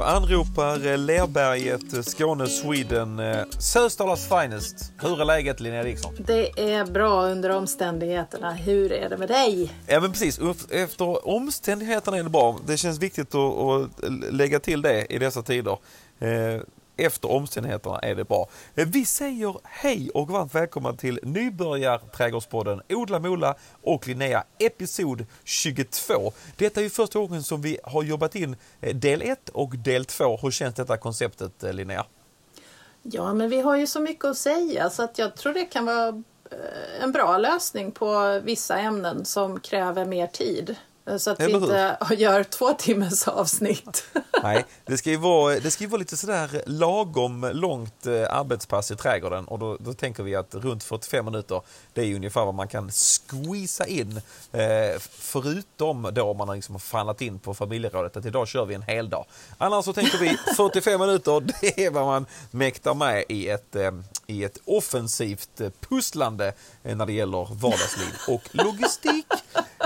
så anropar Lerberget Skåne Sweden eh, Sösdalas finest. Hur är läget Linnea Dixon? Det är bra under omständigheterna. Hur är det med dig? Ja men precis, efter omständigheterna är det bra. Det känns viktigt att lägga till det i dessa tider. Efter omständigheterna är det bra. Vi säger hej och varmt välkomna till nybörjarträdgårdspodden Odla Mola och Linnea episod 22. Detta är ju första gången som vi har jobbat in eh, del 1 och del 2. Hur känns detta konceptet eh, Linnea? Ja, men vi har ju så mycket att säga så att jag tror det kan vara eh, en bra lösning på vissa ämnen som kräver mer tid. Så att vi inte gör två timmars avsnitt. Nej, det ska ju vara, det ska vara lite sådär lagom långt eh, arbetspass i trädgården och då, då, tänker vi att runt 45 minuter det är ungefär vad man kan squeeza in. Eh, förutom då man liksom har fallat in på familjerådet att idag kör vi en hel dag. Annars så tänker vi 45 minuter, det är vad man mäktar med i ett, eh, i ett offensivt pusslande när det gäller vardagsliv och logistik.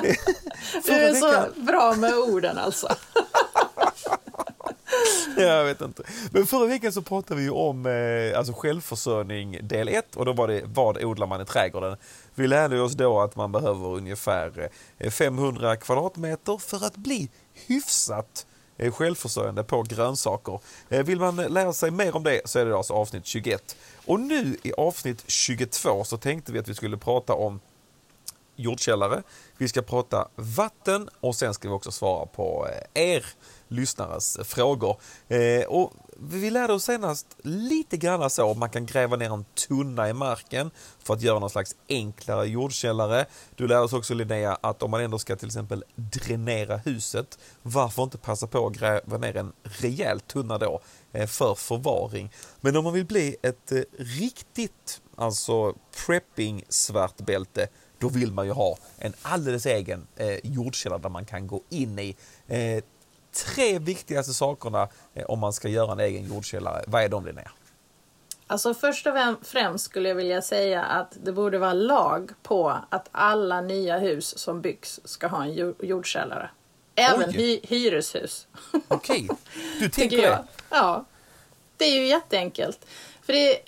du är så bra med orden alltså. Jag vet inte. Men förra veckan så pratade vi om eh, alltså självförsörjning del 1 och då var det vad odlar man i trädgården. Vi lärde oss då att man behöver ungefär 500 eh, kvadratmeter för att bli hyfsat eh, självförsörjande på grönsaker. Eh, vill man lära sig mer om det så är det alltså avsnitt 21. Och nu i avsnitt 22 så tänkte vi att vi skulle prata om jordkällare. Vi ska prata vatten och sen ska vi också svara på eh, er lyssnares frågor. Eh, och vi lärde oss senast lite grann så man kan gräva ner en tunna i marken för att göra någon slags enklare jordkällare. Du lärde oss också Linnea att om man ändå ska till exempel dränera huset, varför inte passa på att gräva ner en rejäl tunna då eh, för förvaring. Men om man vill bli ett eh, riktigt, alltså prepping svartbälte då vill man ju ha en alldeles egen eh, jordkällare där man kan gå in i. Eh, tre viktigaste sakerna eh, om man ska göra en egen jordkällare, vad är de Linnea? Alltså först och främst skulle jag vilja säga att det borde vara lag på att alla nya hus som byggs ska ha en jordkällare. Även hy hyreshus. Okej, du tänker det? Ja, det är ju jätteenkelt. För det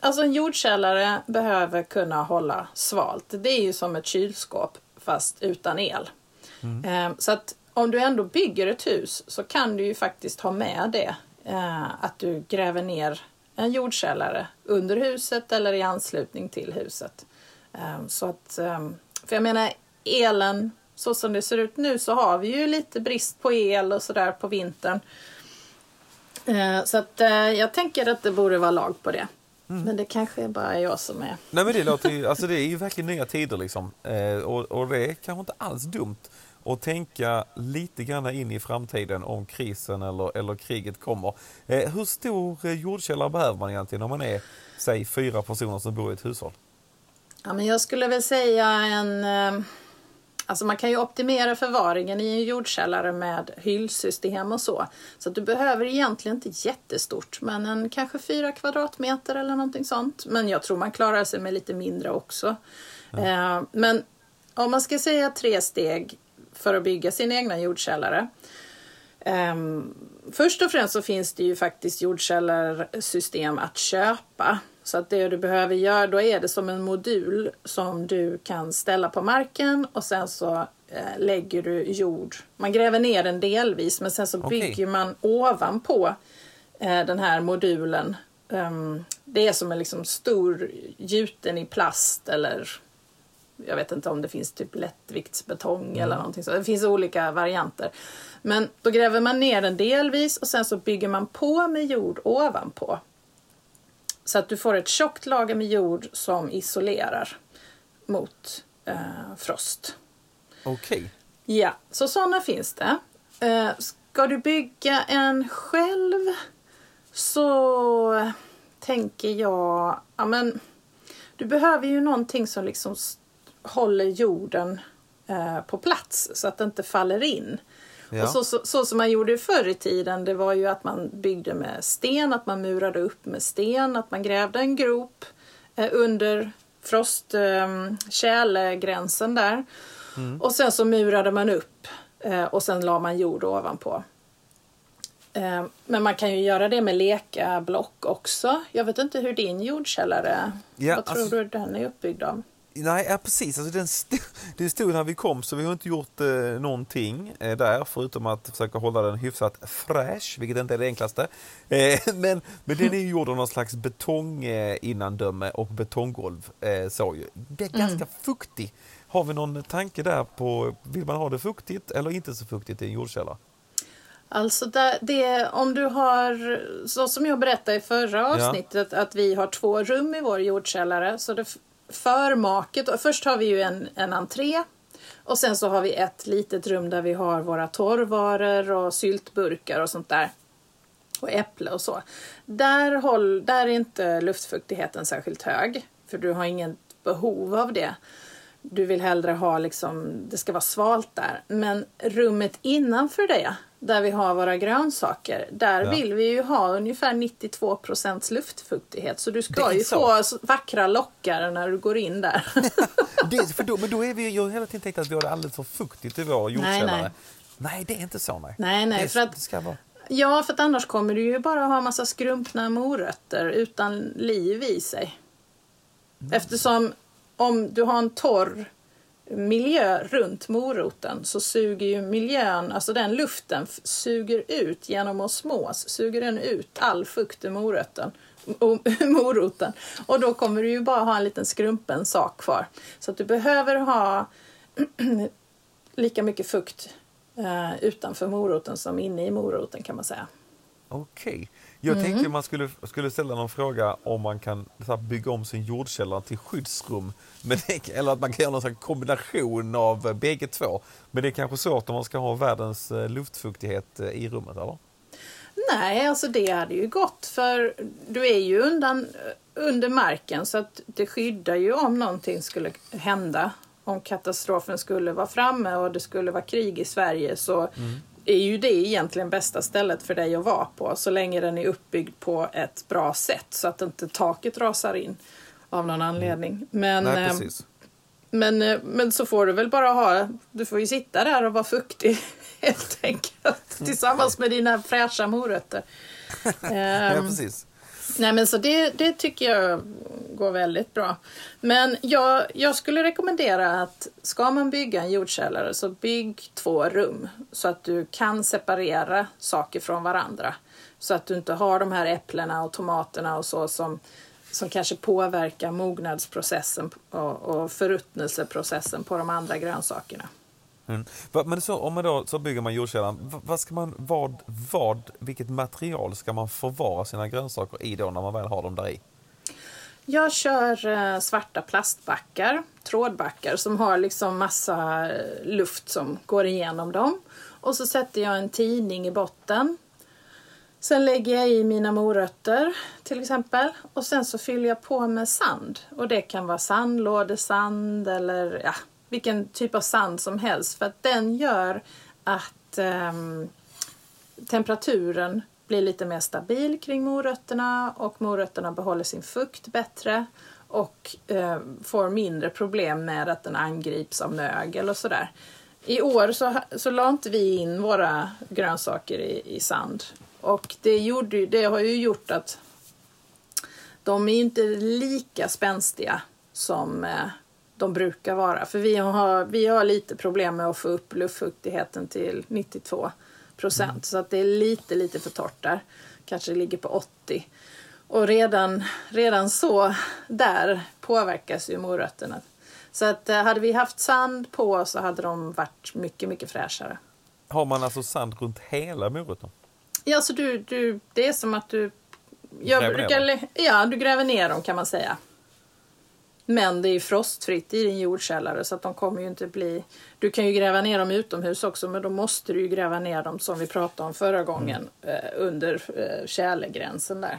Alltså en jordkällare behöver kunna hålla svalt. Det är ju som ett kylskåp fast utan el. Mm. Ehm, så att om du ändå bygger ett hus så kan du ju faktiskt ha med det. Eh, att du gräver ner en jordkällare under huset eller i anslutning till huset. Ehm, så att, ehm, för jag menar elen, så som det ser ut nu så har vi ju lite brist på el och sådär på vintern. Eh, så att eh, jag tänker att det borde vara lag på det. Mm. Men det kanske är bara jag som är... Nej men det låter ju, alltså det är ju verkligen nya tider liksom. Eh, och, och det är kanske inte alls dumt att tänka lite grann in i framtiden om krisen eller, eller kriget kommer. Eh, hur stor eh, jordkällare behöver man egentligen om man är, säg fyra personer som bor i ett hushåll? Ja men jag skulle väl säga en eh Alltså man kan ju optimera förvaringen i en jordkällare med hyllsystem och så. Så du behöver egentligen inte jättestort, men en kanske fyra kvadratmeter eller någonting sånt. Men jag tror man klarar sig med lite mindre också. Mm. men om man ska säga tre steg för att bygga sin egna jordkällare. Um, först och främst så finns det ju faktiskt jordkällarsystem att köpa. Så att det du behöver göra, då är det som en modul som du kan ställa på marken och sen så eh, lägger du jord. Man gräver ner den delvis men sen så okay. bygger man ovanpå eh, den här modulen. Um, det är som en liksom stor gjuten i plast eller jag vet inte om det finns typ lättviktsbetong mm. eller någonting så. Det finns olika varianter. Men då gräver man ner den delvis och sen så bygger man på med jord ovanpå. Så att du får ett tjockt lager med jord som isolerar mot eh, frost. Okej. Okay. Ja, så sådana finns det. Eh, ska du bygga en själv så tänker jag, ja men du behöver ju någonting som liksom håller jorden eh, på plats så att det inte faller in. Ja. Och så, så, så, som man gjorde förr i tiden, det var ju att man byggde med sten, att man murade upp med sten, att man grävde en grop eh, under frosttjälegränsen eh, där. Mm. Och sen så murade man upp eh, och sen la man jord ovanpå. Eh, men man kan ju göra det med lekablock också. Jag vet inte hur din jordkällare, Ja, vad tror alltså- du den är uppbyggd av? Nej, ja, precis. Alltså, den, st den stod när vi kom så vi har inte gjort eh, någonting eh, där förutom att försöka hålla den hyfsat fräsch, vilket inte är det enklaste. Eh, men, men den är ju gjord av någon slags betong eh, och betonggolv. Eh, så ju. Det är ganska fuktig. Har vi någon tanke där på, vill man ha det fuktigt eller inte så fuktigt i en jordkällare? Alltså det, det, om du har, så som jag berättade i förra Ja. avsnittet, att vi har två rum i vår jordkällare. Så det för maket. och först har vi ju en, en entré och sen så har vi ett litet rum där vi har våra torrvaror och syltburkar och sånt där. Och äpple och så. Där, håll, där är inte luftfuktigheten särskilt hög, för du har inget behov av det. Du vill hellre ha liksom, det ska vara svalt där. Men rummet innanför det, där vi har våra grönsaker, där Ja. vill vi ju ha ungefär 92 procents luftfuktighet. Så du ska ju så. få vackra lockar när du går in där. Det, för då, men då är vi, jag har hela tiden tänkt att vi har det alldeles för fuktigt i vår jordkällare. nej. nej. det är inte så. Nej, Nej, nej, det, för att- det ska vara. ja, för att annars kommer du ju bara ha massa skrumpna morötter utan liv i sig. Eftersom om du har en torr miljö runt moroten så suger ju miljön, alltså den luften suger ut genom osmos, suger den ut all fukt ur morötten, moroten. Och då kommer du ju bara ha en liten skrumpen sak kvar. Så att du behöver ha lika mycket fukt eh, utanför moroten som inne i moroten kan man säga. Okej. Jag Mm. tänkte man skulle, skulle ställa någon fråga om man kan så här, bygga om sin jordkällare till skyddsrum. Men det, eller att man kan göra någon slags kombination av eh, bägge två. Men det är kanske svårt om man ska ha världens eh, luftfuktighet eh, i rummet, eller? Nej, alltså det hade ju gått för du är ju undan, under marken så att det skyddar ju om någonting skulle hända. Om katastrofen skulle vara framme och det skulle vara krig i Sverige så är ju det egentligen bästa stället för dig att vara på så länge den är uppbyggd på ett bra sätt så att inte taket rasar in av någon anledning. Men, Nej, eh, precis. men, eh, men så får du väl bara ha, du får ju sitta där och vara fuktig helt enkelt. Tillsammans med dina fräscha morötter. Ja, Ehm, precis nej men så det, det tycker jag går väldigt bra. Men jag, jag skulle rekommendera att ska man bygga en jordkällare så bygg två rum. Så att du kan separera saker från varandra. Så att du inte har de här äpplena och tomaterna och så som, som kanske påverkar mognadsprocessen och, och förruttnelseprocessen på de andra grönsakerna. Mm. Men så, om man då, så bygger man jordkällaren, vad ska man, vad, vad, vilket material ska man förvara sina grönsaker i då när man väl har dem där i? Jag kör eh, svarta plastbackar, trådbackar som har liksom massa eh, luft som går igenom dem. Och så sätter jag en tidning i botten. Sen lägger jag i mina morötter till exempel och sen så fyller jag på med sand. Och det kan vara sandlådesand eller ja, vilken typ av sand som helst för att den gör att um, temperaturen blir lite mer stabil kring morötterna och morötterna behåller sin fukt bättre och eh, får mindre problem med att den angrips av mögel och sådär. I år så, så la inte vi in våra grönsaker i, i sand och det, gjorde, det har ju gjort att de är inte lika spänstiga som eh, de brukar vara. För vi har, vi har lite problem med att få upp luftfuktigheten till 92 procent. Så att det är lite, lite för torrt där. Kanske ligger på 80. Och redan, redan så där påverkas ju morötterna. Så att eh, hade vi haft sand på så hade de varit mycket, mycket fräschare. Har man alltså sand runt hela moroten? Ja, så du, du, det är som att du... Jag Gräver ner brukar, lä- ja, du gräver ner dem kan man säga. Men det är ju frostfritt i din jordkällare så att de kommer ju inte bli... Du kan ju gräva ner dem utomhus också men då måste du ju gräva ner dem som vi pratade om förra gången eh, under eh, tjälegränsen där.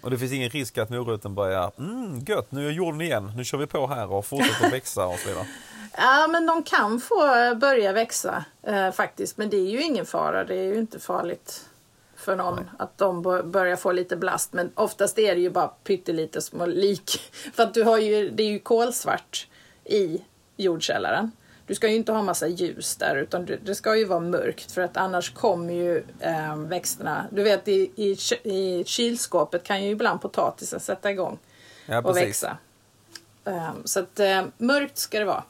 Och det finns ingen risk att moroten börjar, mm, gött, nu är jorden igen, nu kör vi på här och fortsätter växa och så vidare. Ja, men de kan få börja växa eh, faktiskt. Men det är ju ingen fara. Det är ju inte farligt för någon att de bör- börjar få lite blast. Men oftast är det ju bara pyttelite små lik. För att du har ju, det är ju kolsvart i jordkällaren. du ska ju inte ha massa ljus där utan det ska ju vara mörkt för att annars kommer ju eh, växterna. Du vet i, i, i kylskåpet kan ju ibland potatisen sätta igång Ja, och precis. växa. Eh, så att eh, mörkt ska det vara.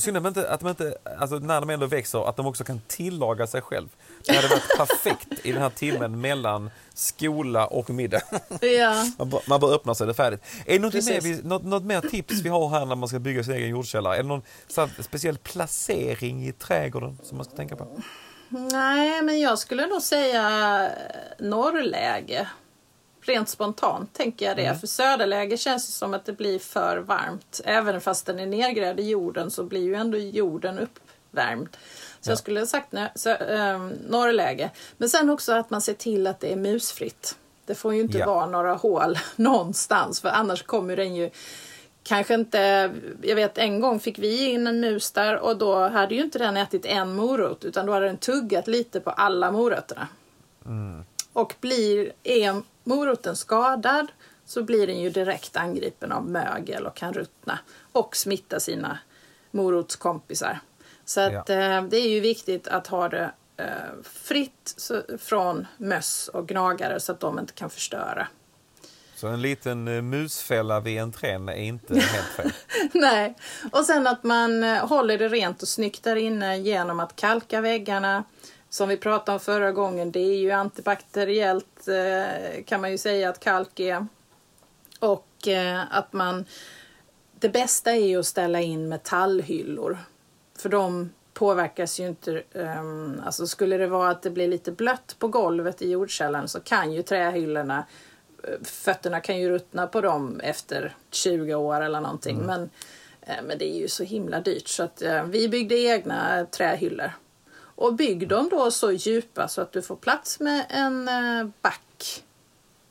Synd att de inte, att de inte alltså när de ändå växer, att de också kan tillaga sig själv. Det hade varit perfekt i den här timmen mellan skola och middag. Ja. Man bör, man bör öppna så är det färdigt. Är det något mer, Precis. något, något mer tips vi har här när man ska bygga sin egen jordkällare? Är det någon här, speciell placering i trädgården som man ska tänka på? Nej, men jag skulle nog säga eh, norrläge. Rent spontant tänker jag det. Mm. För söderläge känns det som att det blir för varmt. Även fast den är nedgrävd i jorden så blir ju ändå jorden uppvärmd. Så Ja. jag skulle ha sagt nö- så, ähm, norrläge. Men sen också att man ser till att det är musfritt. Det får ju inte Ja. vara några hål någonstans för annars kommer den ju Kanske inte, jag vet en gång fick vi in en mus där och då hade ju inte den ätit en morot utan då hade den tuggat lite på alla morötterna. Och blir, är moroten skadad så blir den ju direkt angripen av mögel och kan ruttna och smitta sina morotskompisar. Så att, eh, det är ju viktigt att ha det eh, fritt från möss och gnagare så att de inte kan förstöra. Så en liten eh, musfälla vid entrén är inte helt fel. Nej, och sen att man håller det rent och snyggt där inne genom att kalka väggarna. Som vi pratade om förra gången, det är ju antibakteriellt kan man ju säga att kalk är. Och att man... Det bästa är ju att ställa in metallhyllor. För de påverkas ju inte... Um, alltså skulle det vara att det blir lite blött på golvet i jordkällaren så kan ju trähyllorna fötterna kan ju ruttna på dem efter 20 år eller någonting. Men, eh, men det är ju så himla dyrt så att eh, vi byggde egna trähyllor. Och bygg dem då så djupa så att du får plats med en eh, back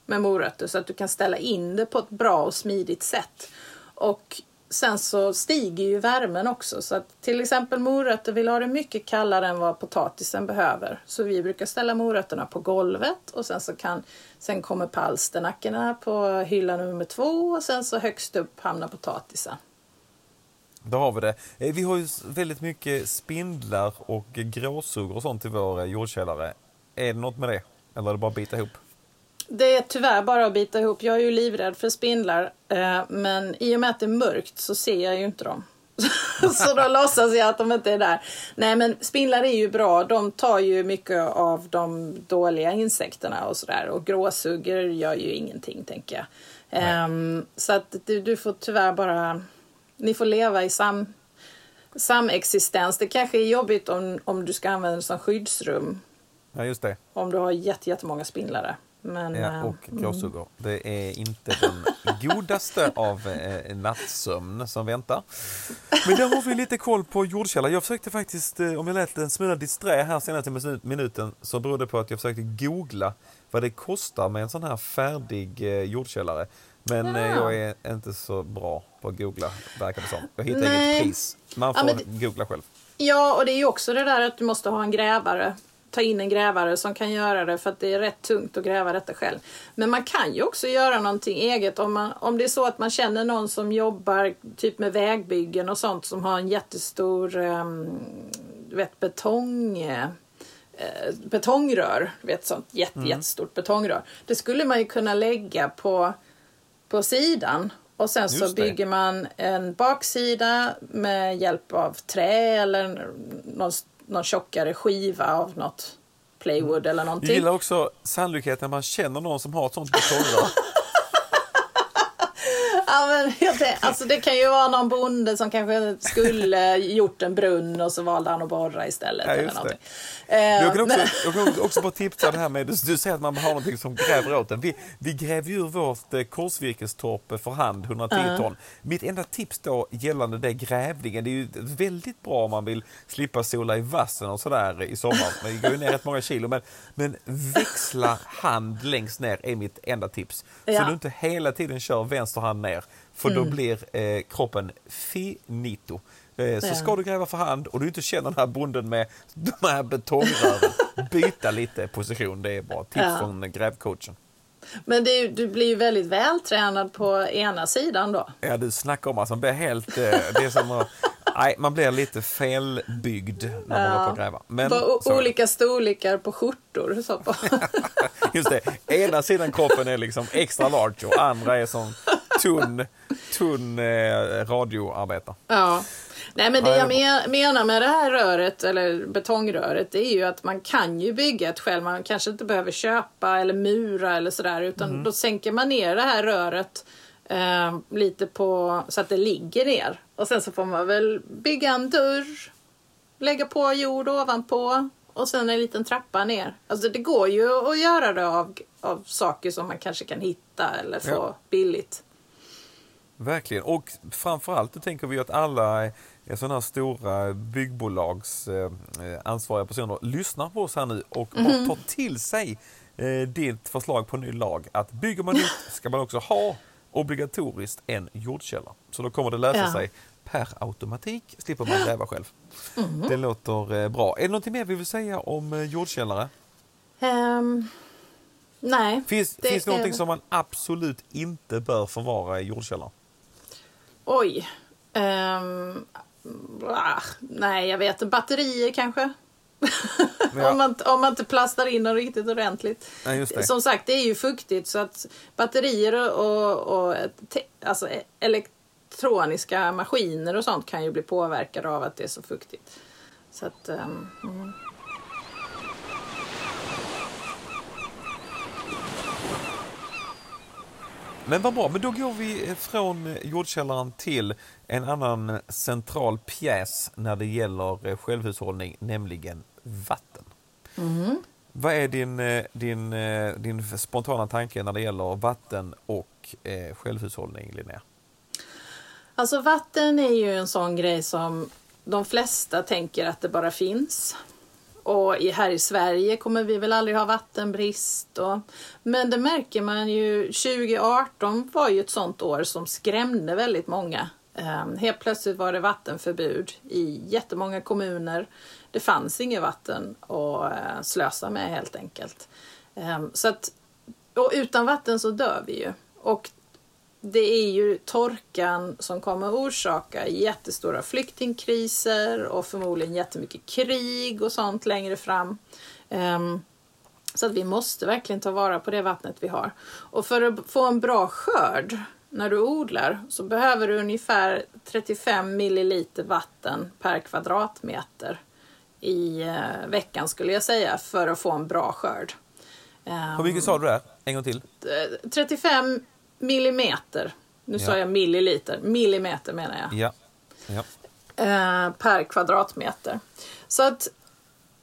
med morötter så att du kan ställa in det på ett bra och smidigt sätt. Och sen så stiger ju värmen också så att till exempel morötter vill ha det mycket kallare än vad potatisen behöver. Så vi brukar ställa morötterna på golvet och sen så kan sen kommer palsternackorna på hylla nummer två och sen så högst upp hamnar potatisen. Då har vi det. Eh, vi har ju väldigt mycket spindlar och gråsuggor och sånt i vår eh, jordkällare. Är det något med det? Eller är det bara att bita ihop? Det är tyvärr bara att bita ihop. Jag är ju livrädd för spindlar. Eh, men i och med att det är mörkt så ser jag ju inte dem. så då låtsas jag att de inte är där. Nej men spindlar är ju bra. De tar ju mycket av de dåliga insekterna och sådär. Och gråsuggor gör ju ingenting tänker jag. Ehm, så att du, du får tyvärr bara... Ni får leva i sam, samexistens. Det kanske är jobbigt om, om du ska använda det som skyddsrum. Ja, just det. Om du har jätte, jättemånga spindlar där. Men, Ja, eh, och gråsuggor. Det är inte den godaste av eh, nattsömn som väntar. Men där har vi lite koll på jordkällare. Jag försökte faktiskt, eh, om jag lät en smula disträ här senaste minu- minuten, så berodde det på att jag försökte googla vad det kostar med en sån här färdig eh, jordkällare. Men eh, Ja. jag är inte så bra på att googla, verkar det som. Jag hittar Nej. inget pris. Man Ja, får men det- googla själv. Ja, och det är ju också det där att du måste ha en grävare. Ta in en grävare som kan göra det för att det är rätt tungt att gräva detta själv. Men man kan ju också göra någonting eget om, man, om det är så att man känner någon som jobbar typ med vägbyggen och sånt som har en jättestor um, vet, betong... eh, betongrör, vet sånt jätte, Mm. jättestort betongrör. Det skulle man ju kunna lägga på, på sidan och sen så Just det. bygger man en baksida med hjälp av trä eller någon, någon tjockare skiva av något playwood eller Jag någonting. gillar också sannolikheten man känner någon som har ett sånt betongrör. Ja, men jag tänk, alltså det kan ju vara någon bonde som kanske skulle gjort en brunn och så valde han att borra istället. Ja, eller någonting. Eh, Jag kan också, jag kan också bara tipsa det här med, du, säger att man har någonting som gräver åt en. Vi, vi gräver ju ur vårt eh, korsvirkestorp för hand, 110 Ja. ton. Mitt enda tips då gällande det grävlingen, det är ju väldigt bra om man vill slippa sola i vassen och sådär i sommar. Men det går ju ner rätt många kilo. Men, men växla hand längst ner är mitt enda tips. Så Ja. du inte hela tiden kör vänster hand ner. För då blir eh, kroppen finito. Eh, så ska du gräva för hand och du inte känner den här bonden med de här betongrören, byta lite position. Det är bra. Tips Ja. från grävcoachen. Men det du blir ju väldigt vältränad på ena sidan då. Ja, du snackar om alltså, man blir helt... Eh, det som att nej, man blir lite felbyggd när man Ja. håller på att gräva. Men, Bara det. olika storlekar på skjortor. Så på. Just det, ena sidan kroppen är liksom extra large och andra är som tunn, tunn eh, radioarbetare. Ja. Nej, men det Ja, jag men- menar med det här röret, eller betongröret, det är ju att man kan ju bygga ett själv. Man kanske inte behöver köpa eller mura eller sådär, utan Mm. då sänker man ner det här röret eh, lite på, så att det ligger ner. Och sen så får man väl bygga en dörr, lägga på jord ovanpå och sen en liten trappa ner. Alltså det går ju att göra det av, av saker som man kanske kan hitta eller få Ja. billigt. Verkligen. Och framförallt då tänker vi att alla sådana här stora byggbolags eh, ansvariga personer lyssnar på oss här nu och bara tar till sig eh, ditt förslag på ny lag. Att bygger man nytt ska man också ha obligatoriskt en jordkällare. Så då kommer det lösa Ja. sig per automatik, slipper man gräva själv. Det låter eh, bra. Är det någonting mer vi vill säga om jordkällare? Ehm, nej. Finns, Det finns det någonting som man absolut inte bör förvara i jordkällaren? Oj. Ehm, ah, nej, jag vet inte. Batterier kanske? Ja. om, man, om man inte plastar in dem riktigt ordentligt. Ja. Som sagt, det är ju fuktigt så att batterier och, och te, alltså elektroniska maskiner och sånt kan ju bli påverkade av att det är så fuktigt. Så att, ehm, mm. Men vad bra, men då går vi från jordkällaren till en annan central pjäs när det gäller eh, självhushållning, nämligen vatten. Vad är din, eh, din, eh, din spontana tanke när det gäller vatten och eh, självhushållning, Linnea? Alltså vatten är ju en sån grej som de flesta tänker att det bara finns. Och här i Sverige kommer vi väl aldrig ha vattenbrist. Och, men det märker man ju, 2018 var ju ett sånt år som skrämde väldigt många. Um, helt plötsligt var det vattenförbud i jättemånga kommuner. Det fanns inget vatten att eh, slösa med helt enkelt. Ehm, så att, och utan vatten så dör vi ju. Och det är ju torkan som kommer orsaka jättestora flyktingkriser och förmodligen jättemycket krig och sånt längre fram. Ehm, så att vi måste verkligen ta vara på det vattnet vi har. Och för att få en bra skörd när du odlar så behöver du ungefär 35 milliliter vatten per kvadratmeter i eh, veckan skulle jag säga för att få en bra skörd. Hur mycket sa du där? En gång till. Eh, 35 millimeter. Nu sa Ja. jag milliliter. Millimeter menar jag. Ja. ja. Eh, per kvadratmeter. Så att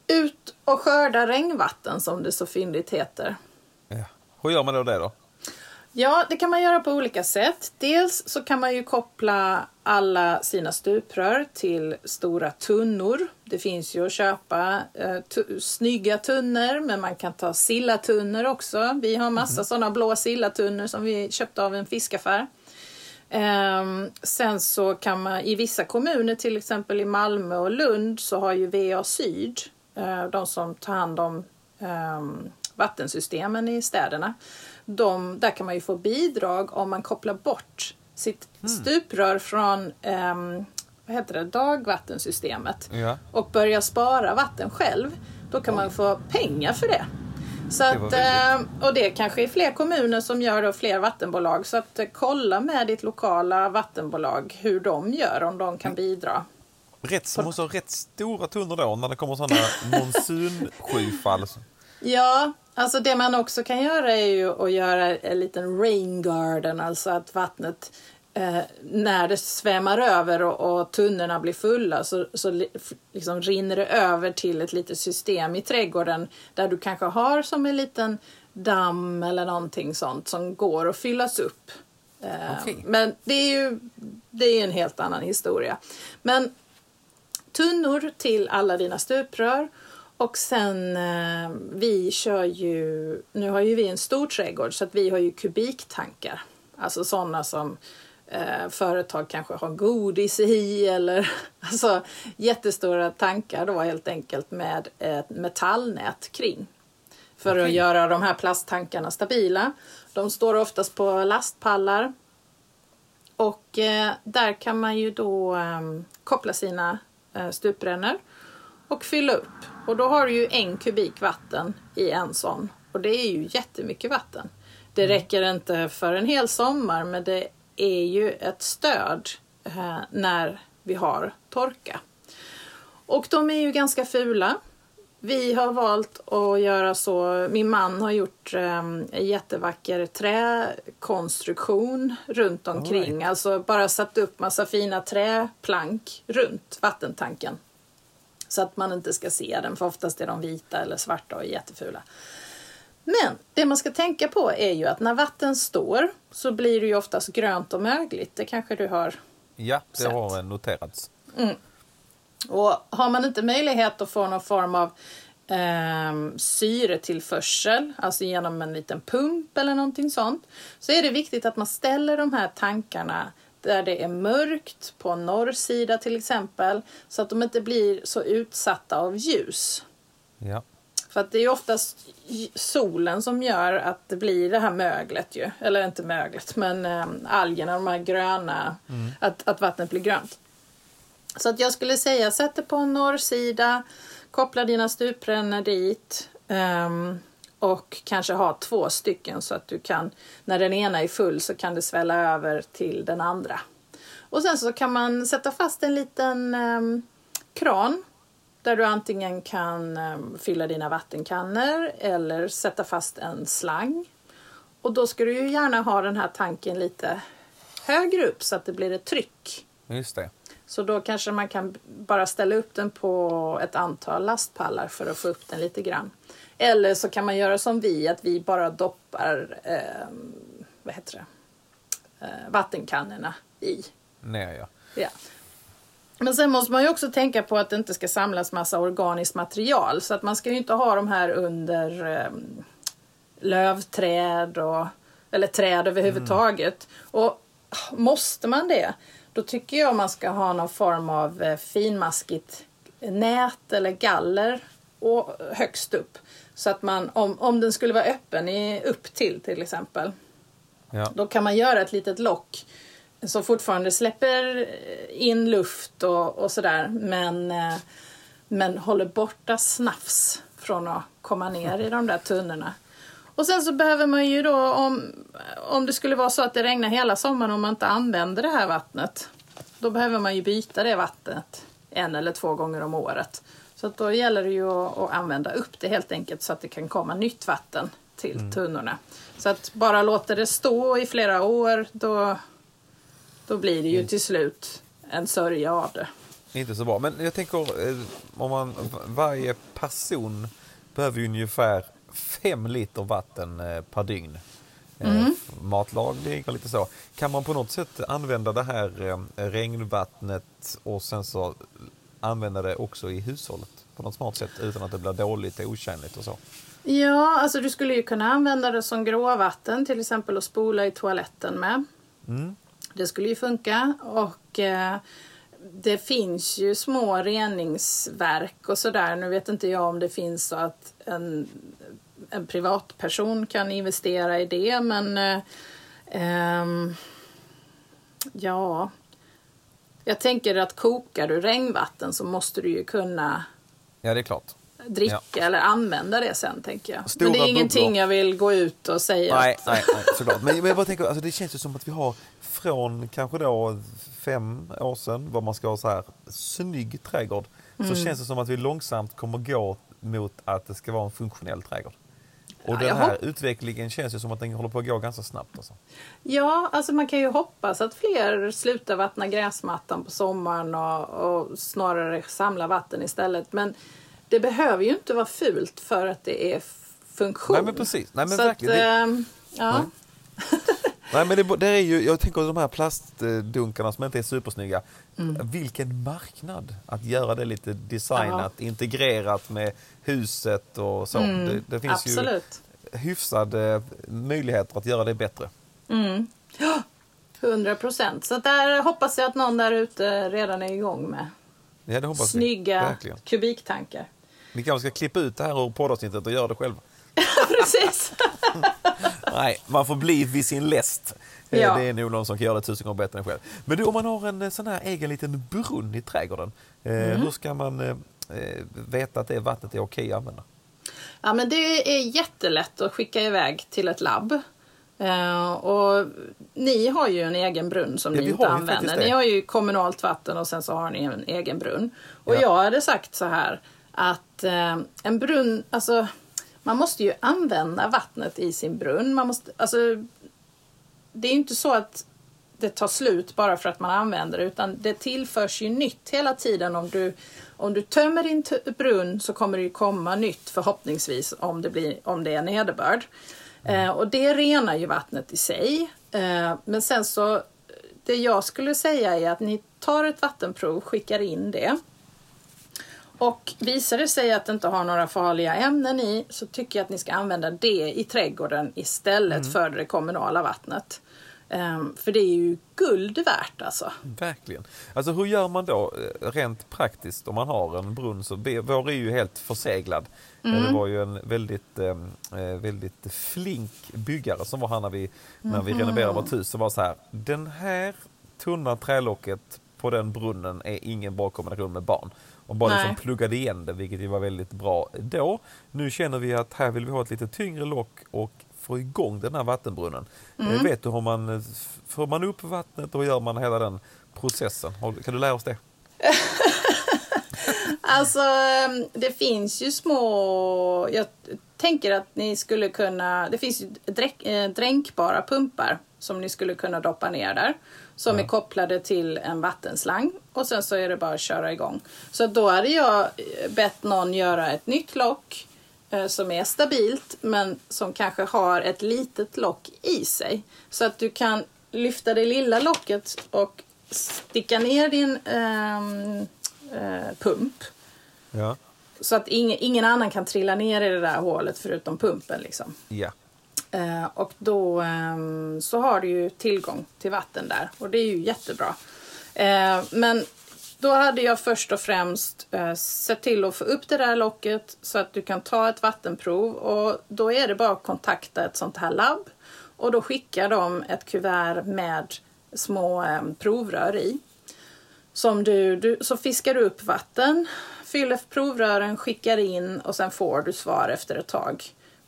ut och skörda regnvatten som det så fyndigt heter. ja. Hur gör man då det då? Ja, det kan man göra på olika sätt. Dels så kan man ju koppla alla sina stuprör till stora tunnor. Det finns ju att köpa eh, snygga tunnor, men man kan ta sillatunnor också. Vi har massa sådana blå sillatunnor som vi köpte av en fiskaffär. Ehm, sen så kan man i vissa kommuner, till exempel i Malmö och Lund, så har ju VA Syd, eh, de som tar hand om ehm, vattensystemen i städerna. De, där kan man ju få bidrag om man kopplar bort sitt stuprör från ehm, vad heter det, dagvattensystemet Ja. och börjar spara vatten själv. Då kan man få pengar för det. Så Det att, eh, och det kanske är fler kommuner som gör det och fler vattenbolag. Så att eh, kolla med ditt lokala vattenbolag hur de gör, om de kan bidra. Rätt, som måste ha rätt stora tunnor då när det kommer sådana monsunskyfall. Ja, alltså det man också kan göra är ju att göra en liten rain garden, alltså att vattnet eh, när det svämmar över och, och tunnorna blir fulla så, så liksom rinner det över till ett litet system i trädgården där du kanske har som en liten damm eller någonting sånt som går att fyllas upp. Eh, Okej. Men det är ju det är en helt annan historia. Men tunnor till alla dina stuprör. Och sen, eh, vi kör ju, nu har ju vi en stor trädgård så att vi har ju kubiktankar. Alltså sådana som eh, företag kanske har godis i eller alltså jättestora tankar då helt enkelt med ett metallnät kring. För att Okej. göra de här plasttankarna stabila. De står oftast på lastpallar Och eh, där kan man ju då eh, koppla sina eh, stuprännor och fylla upp. Och då har du ju en kubik vatten i en sån. Och det är ju jättemycket vatten. Det räcker inte för en hel sommar men det är ju ett stöd eh, när vi har torka. Och de är ju ganska fula. Vi har valt att göra så. Min man har gjort um, en jättevacker träkonstruktion runt omkring. Right. Alltså bara satt upp massa fina träplank runt vattentanken. Så att man inte ska se den, för oftast är de vita eller svarta och jättefula. Men det man ska tänka på är ju att när vatten står så blir det ju oftast grönt och mögligt. Det kanske du har Ja, det Sätt. har noterats. Och har man inte möjlighet att få någon form av eh, syretillförsel, alltså genom en liten pump eller någonting sånt, så är det viktigt att man ställer de här tankarna där det är mörkt, på norrsida till exempel, så att de inte blir så utsatta av ljus. Ja. För att det är oftast solen som gör att det blir det här möglet ju. Eller inte möglet, men eh, algerna, de här gröna, att, att vattnet blir grönt. Så att jag skulle säga, sätt det på en norrsida, koppla dina stuprännor dit ehm, och kanske ha två stycken så att du kan, när den ena är full så kan det svälla över till den andra. Och sen så kan man sätta fast en liten ehm, kran där du antingen kan ehm, fylla dina vattenkannor eller sätta fast en slang. Och då ska du ju gärna ha den här tanken lite högre upp så att det blir ett tryck. Just det. Så då kanske man kan bara ställa upp den på ett antal lastpallar för att få upp den lite grann. Eller så kan man göra som vi, att vi bara doppar eh, vad heter det? Eh, vattenkannorna i. Ner ja. Ja. Men sen måste man ju också tänka på att det inte ska samlas massa organiskt material. Så att man ska ju inte ha de här under eh, lövträd och, eller träd överhuvudtaget. Och måste man det, då tycker jag man ska ha någon form av eh, finmaskigt nät eller galler och högst upp. Så att man, om, om den skulle vara öppen i, upp till till exempel, ja. då kan man göra ett litet lock som fortfarande släpper in luft och, och sådär men, eh, men håller borta snafs från att komma ner i de där tunnorna. Och sen så behöver man ju då, om, om det skulle vara så att det regnar hela sommaren och man inte använder det här vattnet, då behöver man ju byta det vattnet en eller två gånger om året. Så då gäller det ju att, använda upp det helt enkelt så att det kan komma nytt vatten till tunnorna. Så att bara låta det stå i flera år, då, då blir det ju till slut en sörja av det. Inte så bra. Men jag tänker eh, om man, varje person behöver ju ungefär fem liter vatten eh, per dygn. Eh, Matlagning och lite så. Kan man på något sätt använda det här regnvattnet och sen så använda det också i hushållet på något smart sätt utan att det blir dåligt och otjänligt och så? Ja, alltså du skulle ju kunna använda det som gråvatten till exempel och spola i toaletten med. Mm. Det skulle ju funka och eh, det finns ju små reningsverk och sådär. Nu vet inte jag om det finns så att en, en privatperson kan investera i det men eh, ehm, ja, jag tänker att kokar du regnvatten så måste du ju kunna Ja, det är klart. dricka eller använda det sen tänker jag. Stora men det är ingenting bubblor. jag vill gå ut och säga. Nej, nej, nej såklart. Men, men jag bara tänker, alltså det känns ju som att vi har från kanske då fem år sedan, vad man ska ha så här snygg trädgård, så Mm. känns det som att vi långsamt kommer gå mot att det ska vara en funktionell trädgård. Och den här utvecklingen känns ju som att den håller på att gå ganska snabbt. Alltså. Ja, alltså man kan ju hoppas att fler slutar vattna gräsmattan på sommaren och, och snarare samla vatten istället. Men det behöver ju inte vara fult för att det är funktion. Nej men precis, nej men Så verkligen. Att, Det, ehm, ja. nej men det, det är ju, jag tänker de här plastdunkarna som inte är supersnygga. Mm. Vilken marknad att göra det lite designat, integrerat med huset och så. det, det finns ju Mm, Absolut. hyfsade möjligheter att göra det bättre. 100 procent. Så där hoppas jag att någon där ute redan är igång med Ja, det hoppas snygga Verkligen. kubiktankar. Vi kanske ska klippa ut det här ur poddavsnittet och göra det själva. Precis. Nej, man får bli vid sin läst. Eh, Ja. Det är nog någon som kan göra det tusen gånger bättre än själv. Men du, om man har en eh, sån här egen liten brunn i trädgården, Mm. hur ska man veta att det vattnet är okej att använda? Ja, men det är jättelätt att skicka iväg till ett labb. Och ni har ju en egen brunn som Ja, ni inte använder. Ni har ju kommunalt vatten och sen så har ni en egen brunn. Och Ja. jag hade sagt så här att en brunn, alltså man måste ju använda vattnet i sin brunn. Man måste, alltså, det är ju inte så att det tar slut bara för att man använder det utan det tillförs ju nytt hela tiden. Om du, om du tömmer din brunn så kommer det ju komma nytt förhoppningsvis om det, blir, om det är nederbörd. Eh, och det renar ju vattnet i sig. Eh, men sen så, det jag skulle säga är att ni tar ett vattenprov, skickar in det. Och visar det sig att det inte har några farliga ämnen i så tycker jag att ni ska använda det i trädgården istället för det kommunala vattnet. Ehm, för det är ju guld värt alltså. Verkligen. Alltså hur gör man då eh, rent praktiskt om man har en brunn? Så, vår är ju helt förseglad. Eh, Mm. Det var ju en väldigt, eh, eh, väldigt flink byggare som var här när vi, när vi renoverade vårt hus. Så var så här, den här tunna trälocket på den brunnen är ingen bra kombination med barn. Och bara Nej. liksom pluggade igen det, vilket ju var väldigt bra då. Nu känner vi att här vill vi ha ett lite tyngre lock och få igång den här vattenbrunnen. Eh, Vet du hur man eh, får man upp vattnet och gör man hela den processen? Kan du lära oss det? Alltså, ehm, det finns ju små... Jag tänker att ni skulle kunna... Det finns ju eh, dränkbara pumpar som ni skulle kunna doppa ner där. Som är kopplade till en vattenslang. Och sen så är det bara att köra igång. Så då hade jag eh, bett någon göra ett nytt lock eh, som är stabilt men som kanske har ett litet lock i sig. Så att du kan lyfta det lilla locket och sticka ner din ehm, eh, pump. Ja. Så att ingen, ingen annan kan trilla ner i det där hålet förutom pumpen. Liksom. Ja. Eh, och då eh, så har du ju tillgång till vatten där och det är ju jättebra. Eh, men då hade jag först och främst eh, sett till att få upp det där locket så att du kan ta ett vattenprov och då är det bara att kontakta ett sånt här labb och då skickar de ett kuvert med små eh, provrör i. Som du, du, så fiskar du upp vatten, fyller provrören, skickar in och sen får du svar efter ett tag.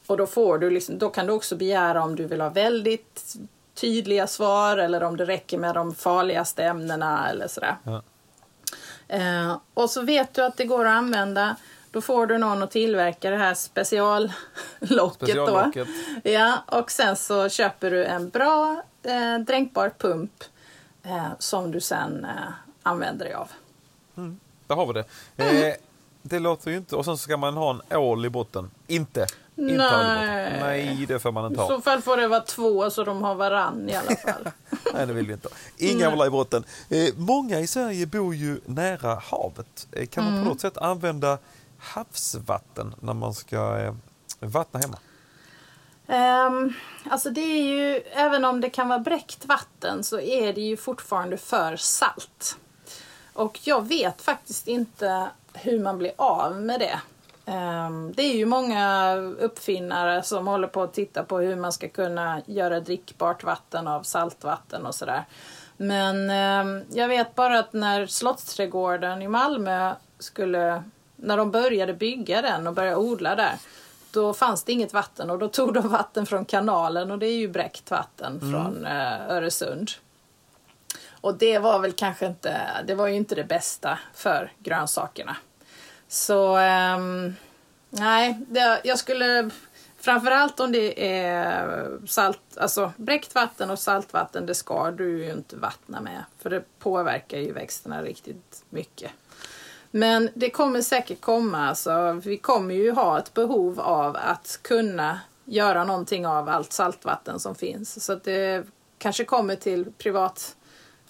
Och då, får du liksom, då kan du också begära om du vill ha väldigt tydliga svar eller om det räcker med de farligaste ämnena eller sådär. Ja. Eh, och så vet du att det går att använda. Då får du någon att tillverka det här speciallocket. Speciallocket. Då. Ja, och sen så köper du en bra eh, dränkbar pump eh, som du sen eh, använder dig av. Där har vi det. Mm. Det låter ju inte... Och sen ska man ha en ål i botten. Inte. Inte ål i botten. Nej. Nej, det får man I inte ha. så fall får det vara två så de har varann i alla fall. Nej, det vill vi inte ha. Inga ålar i botten. Eh, många i Sverige bor ju nära havet. Eh, kan man Mm. på något sätt använda havsvatten när man ska eh, vattna hemma? Ehm, alltså det är ju, även om det kan vara bräckt vatten så är det ju fortfarande för salt. Och jag vet faktiskt inte hur man blir av med det. Ehm, det är ju många uppfinnare som håller på att titta på hur man ska kunna göra drickbart vatten av saltvatten och sådär. Men ehm, jag vet bara att när Slottsträdgården i Malmö skulle, när de började bygga den och började odla där, då fanns det inget vatten och då tog de vatten från kanalen och det är ju bräckt vatten från eh, Öresund. Och det var väl kanske inte, det var ju inte det bästa för grönsakerna. Så um, nej, det, jag skulle framförallt om det är salt, alltså bräckt vatten och saltvatten, det ska du ju inte vattna med. För det påverkar ju växterna riktigt mycket. Men det kommer säkert komma, alltså, vi kommer ju ha ett behov av att kunna göra någonting av allt saltvatten som finns. Så att det kanske kommer till privat,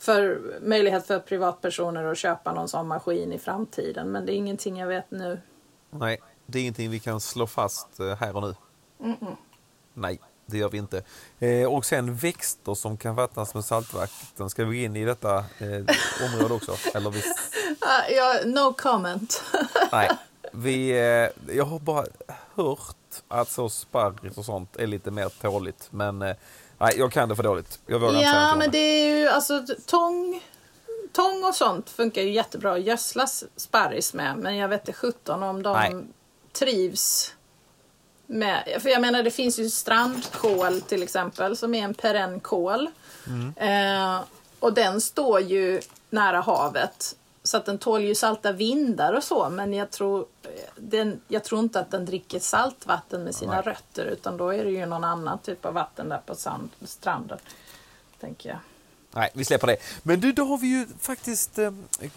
för möjlighet för privatpersoner att köpa någon sån maskin i framtiden. Men det är ingenting jag vet nu. Nej, det är ingenting vi kan slå fast eh, här och nu. Nej, det gör vi inte. Eh, och sen växter som kan vattnas med saltvatten. Ska vi gå in i detta eh, område också? Eller vi... Uh, ja, no comment. Nej, vi, eh, jag har bara hört att så sparris och sånt är lite mer tåligt. Men eh, nej, jag kan det för dåligt. Jag vågar inte säga Ja, något men det. det är ju alltså tång, tång och sånt funkar ju jättebra att gödsla sparris med. Men jag vet inte 17 om de Nej. trivs med. För jag menar det finns ju strandkål till exempel som är en perennkål. Mm. Eh, och den står ju nära havet. Så att den tål ju salta vindar och så. Men jag tror, den, jag tror inte att den dricker saltvatten med sina Nej. rötter. Utan då är det ju någon annan typ av vatten där på sand, stranden. Tänker jag. Nej, vi släpper det. Men du, då har vi ju faktiskt eh,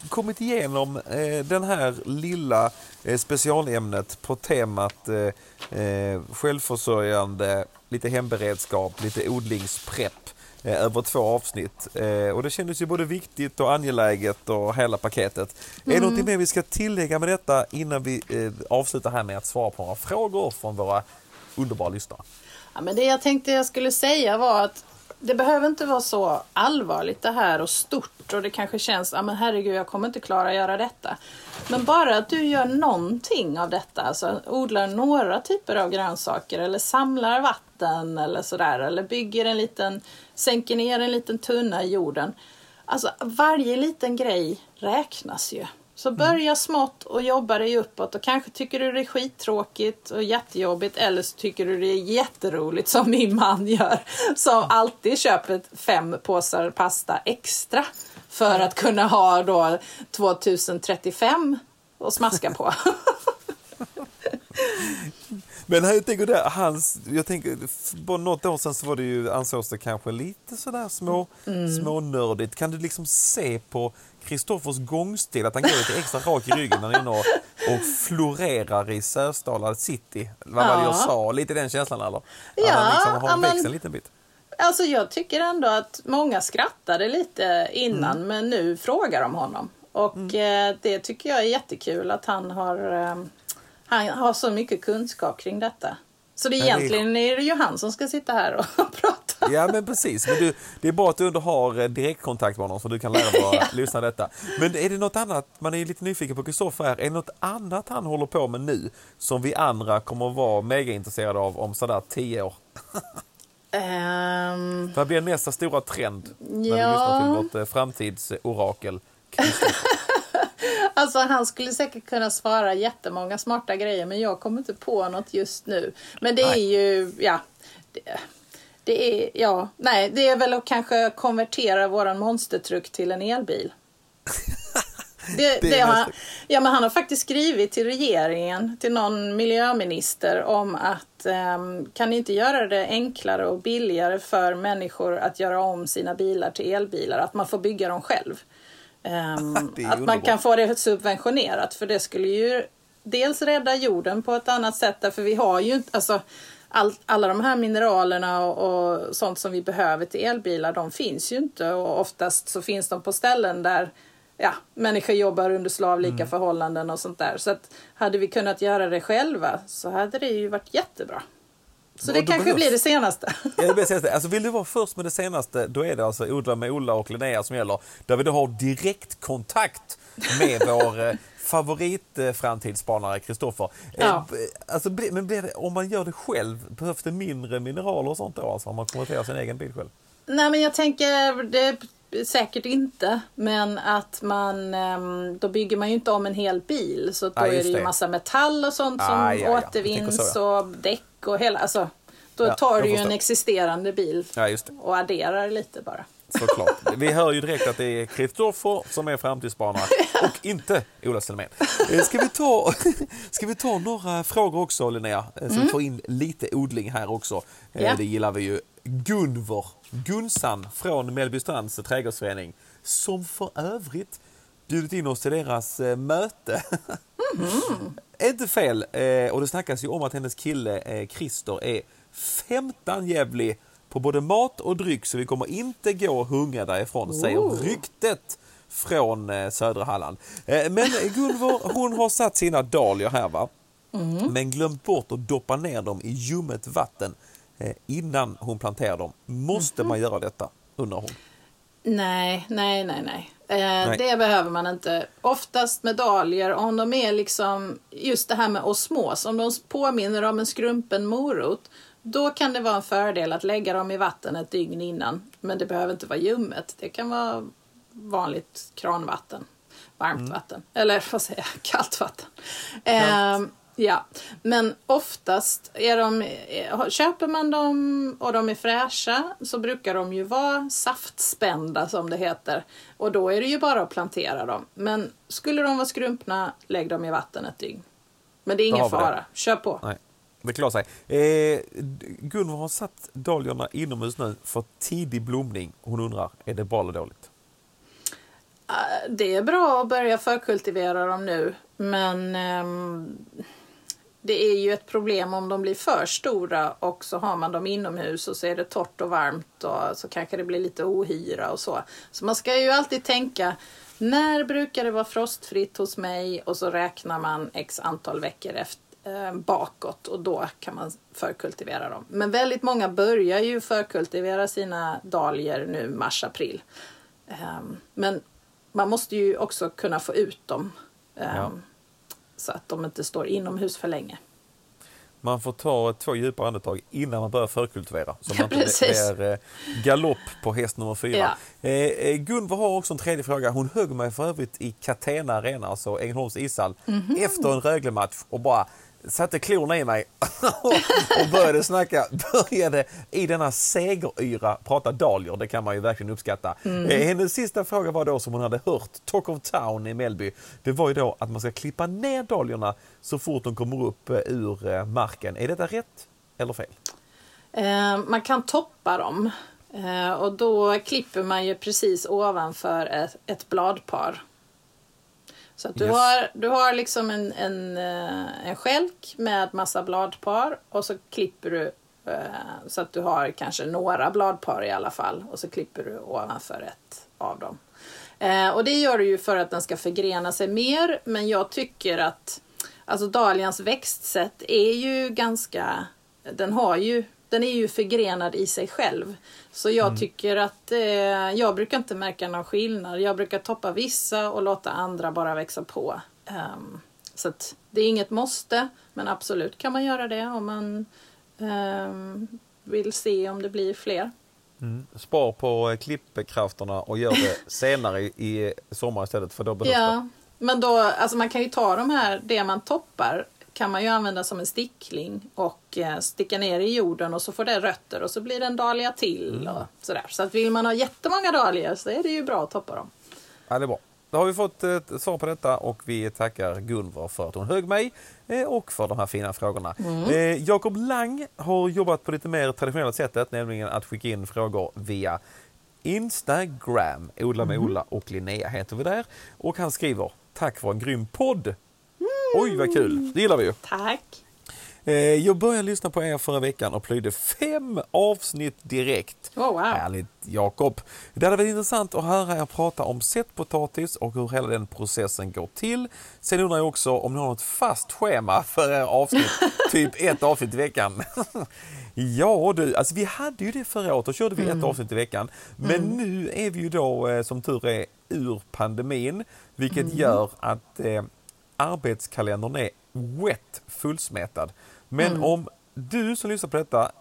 kommit igenom eh, den här lilla eh, specialämnet på temat eh, eh, självförsörjande, lite hemberedskap, lite odlingsprepp över två avsnitt. Eh, och det kändes ju både viktigt och angeläget och hela paketet. Är det något mer vi ska tillägga med detta innan vi eh, avslutar här med att svara på några frågor från våra underbara lyssnare? Ja, men det jag tänkte jag skulle säga var att det behöver inte vara så allvarligt det här och stort och det kanske känns, ja men herregud jag kommer inte klara att göra detta. Men bara att du gör någonting av detta, alltså odlar några typer av grönsaker eller samlar vatten eller sådär eller bygger en liten, sänker ner en liten tunna i jorden. Alltså varje liten grej räknas ju. Så börja smått och jobba dig uppåt och kanske tycker du det är skittråkigt och jättejobbigt eller så tycker du det är jätteroligt som min man gör. Som alltid köper fem påsar pasta extra för att kunna ha då 2035 och smaska på. Men jag tänker där, hans, jag tänker, för något år sedan så var det ju, ansågs det kanske lite sådär små, smånördigt. Kan du liksom se på Kristoffers gångstil att han går lite extra rak i ryggen när han är inne och, och florerar i Sösdala city? Vad var det jag Ja. sa? Lite den känslan eller? Att Ja, han liksom har ja, men- växt en liten bit. Alltså jag tycker ändå att många skrattade lite innan men nu frågar de honom. Och eh, det tycker jag är jättekul att han har, eh, han har så mycket kunskap kring detta. Så det det är- egentligen är det ju han som ska sitta här och prata. Ja men precis, men du, det är bra att du ändå har eh, direktkontakt med honom så du kan lära våra lyssnare detta. Men är det något annat, man är lite nyfiken på Kristoffer här, är det något annat han håller på med nu som vi andra kommer att vara mega intresserade av om sådär tio år? Ehm, Vad blir nästa stora trend när vi Ja. lyssnar till vårt eh, framtidsorakel? Alltså han skulle säkert kunna svara jättemånga smarta grejer men jag kommer inte på något just nu. Men det är Nej. ju, ja. Det, det är, ja, nej, det är väl att kanske konvertera våran monstertruck till en elbil. Det, Det det är har, ja, men han har faktiskt skrivit till regeringen, till någon miljöminister om att ehm, kan ni inte göra det enklare och billigare för människor att göra om sina bilar till elbilar, att man får bygga dem själv. Är att man kan få det subventionerat för det skulle ju dels rädda jorden på ett annat sätt därför vi har ju inte, alltså all, alla de här mineralerna och, och sånt som vi behöver till elbilar de finns ju inte och oftast så finns de på ställen där ja, människor jobbar under slavlika Mm. förhållanden och sånt där. Så att hade vi kunnat göra det själva så hade det ju varit jättebra. Så det kanske blir det senaste. Ja, det är det. Alltså, vill du vara först med det senaste, då är det alltså Odla med Ola och Linnea som gäller. Där vi då har direktkontakt med vår eh, favoritframtidsspanare Kristoffer. Eh, Ja. Alltså, blir- men blir det, om man gör det själv, behövs det mindre mineraler och sånt då? Alltså, om man konverterar sin egen bil själv? Nej men jag tänker, det säkert inte. Men att man, ehm, då bygger man ju inte om en hel bil. Så då Ja, är det ju massa metall och sånt som Ah, ja, ja. Återvinns så, och däck och hela, alltså. Då Ja, tar du ju en existerande bil Ja, och adderar lite bara. Såklart. Vi hör ju direkt att det är Kristoffer som är framtidsspanare och inte Ola Selmén. Eh, Ska vi ta, ska vi ta några frågor också Linnea? eh, Så vi får in lite odling här också. Eh, Ja. Det gillar vi ju. Gunvor Gunsan från Mellbystrands trädgårdsförening som för övrigt bjudit in oss till deras möte. Är inte fel. Och det snackas ju om att hennes kille Christer är 15 jävlig på både mat och dryck så vi kommer inte gå hungriga därifrån, säger Oh. ryktet från eh, södra Halland. Eh, men Gunvor, hon har satt sina dahlior här va. Men glömt bort att doppa ner dem i ljummet vatten eh, innan hon planterar dem. Måste man göra detta, undrar hon. Nej, nej, nej, nej. Eh, det behöver man inte. Oftast med dahlior, om de är liksom just det här med osmos, om de påminner om en skrumpen morot, då kan det vara en fördel att lägga dem i vatten ett dygn innan. Men det behöver inte vara ljummet. Det kan vara vanligt kranvatten, varmt mm. vatten, eller vad säger jag, kallt vatten. Eh, Ja, men oftast är de, köper man dem och de är fräscha så brukar de ju vara saftspända som det heter. Och då är det ju bara att plantera dem. Men skulle de vara skrumpna, lägg dem i vatten ett dygn. Men det är ingen fara, kör på. Nej. Det klarar sig. Eh, Gunvor har satt dahliorna inomhus nu för tidig blomning. Hon undrar, är det bra eller dåligt? Eh, det är bra att börja förkultivera dem nu, men eh, det är ju ett problem om de blir för stora och så har man dem inomhus och så är det torrt och varmt och så kanske det blir lite ohyra och så. Så man ska ju alltid tänka när brukar det vara frostfritt hos mig och så räknar man x antal veckor efter, bakåt och då kan man förkultivera dem. Men väldigt många börjar ju förkultivera sina dahlior nu mars-april. Eh, men man måste ju också kunna få ut dem. Eh, ja så att de inte står inomhus för länge. Man får ta två djupa andetag innan man börjar förkultivera. Så man inte blir eh, galopp på häst nummer fyra. Ja. Eh, eh, Gunvor har också en tredje fråga. Hon högg mig för övrigt i Catena Arena, alltså Ängelholms ishall, mm -hmm. efter en Rögle-match och bara satte klorna i mig och började snacka, började i denna segeryra prata dahlior, det kan man ju verkligen uppskatta. Mm. Eh, hennes sista fråga var då som hon hade hört Talk of Town i Mellby, det var ju då att man ska klippa ner dahliorna så fort de kommer upp eh, ur eh, marken. Är detta rätt eller fel? Eh, man kan toppa dem eh, och då klipper man ju precis ovanför ett, ett bladpar. Så du, yes. har, du har liksom en, en, eh, en skälk med massa bladpar och så klipper du eh, så att du har kanske några bladpar i alla fall och så klipper du ovanför ett av dem. Eh, och det gör du ju för att den ska förgrena sig mer men jag tycker att alltså dahlians växtsätt är ju ganska, den har ju den är ju förgrenad i sig själv. Så jag mm. tycker att eh, jag brukar inte märka någon skillnad. Jag brukar toppa vissa och låta andra bara växa på. Um, så det är inget måste, men absolut kan man göra det om man um, vill se om det blir fler. Mm. Spar på klippkrafterna och gör det senare i sommar istället för då behövs ja, det. Men då, alltså man kan ju ta de här, det man toppar kan man ju använda som en stickling och eh, sticka ner i jorden och så får det rötter och så blir det en dahlia till. Mm. Och sådär. Så att vill man ha jättemånga dahlior så är det ju bra att toppa dem. Ja, det är bra. Då har vi fått ett svar på detta och vi tackar Gunvor för att hon högg mig eh, och för de här fina frågorna. Mm. Eh, Jakob Lang har jobbat på lite mer traditionella sättet, nämligen att skicka in frågor via Instagram. Odla med mm. Ola och Linnea heter vi där. Och han skriver Tack för en grym podd! Oj, vad kul! Det gillar vi ju. Tack! Eh, jag började lyssna på er förra veckan och plöjde fem avsnitt direkt. Oh, wow. Härligt Jakob! Det hade varit intressant att höra er prata om sättpotatis och hur hela den processen går till. Sen undrar jag också om ni har något fast schema för er avsnitt, typ ett avsnitt i veckan. ja du, alltså vi hade ju det förra året, då körde vi mm. ett avsnitt i veckan. Men mm. nu är vi ju då eh, som tur är ur pandemin, vilket mm. gör att eh, arbetskalendern är wet fullsmetad. Men mm. om du som lyssnar på detta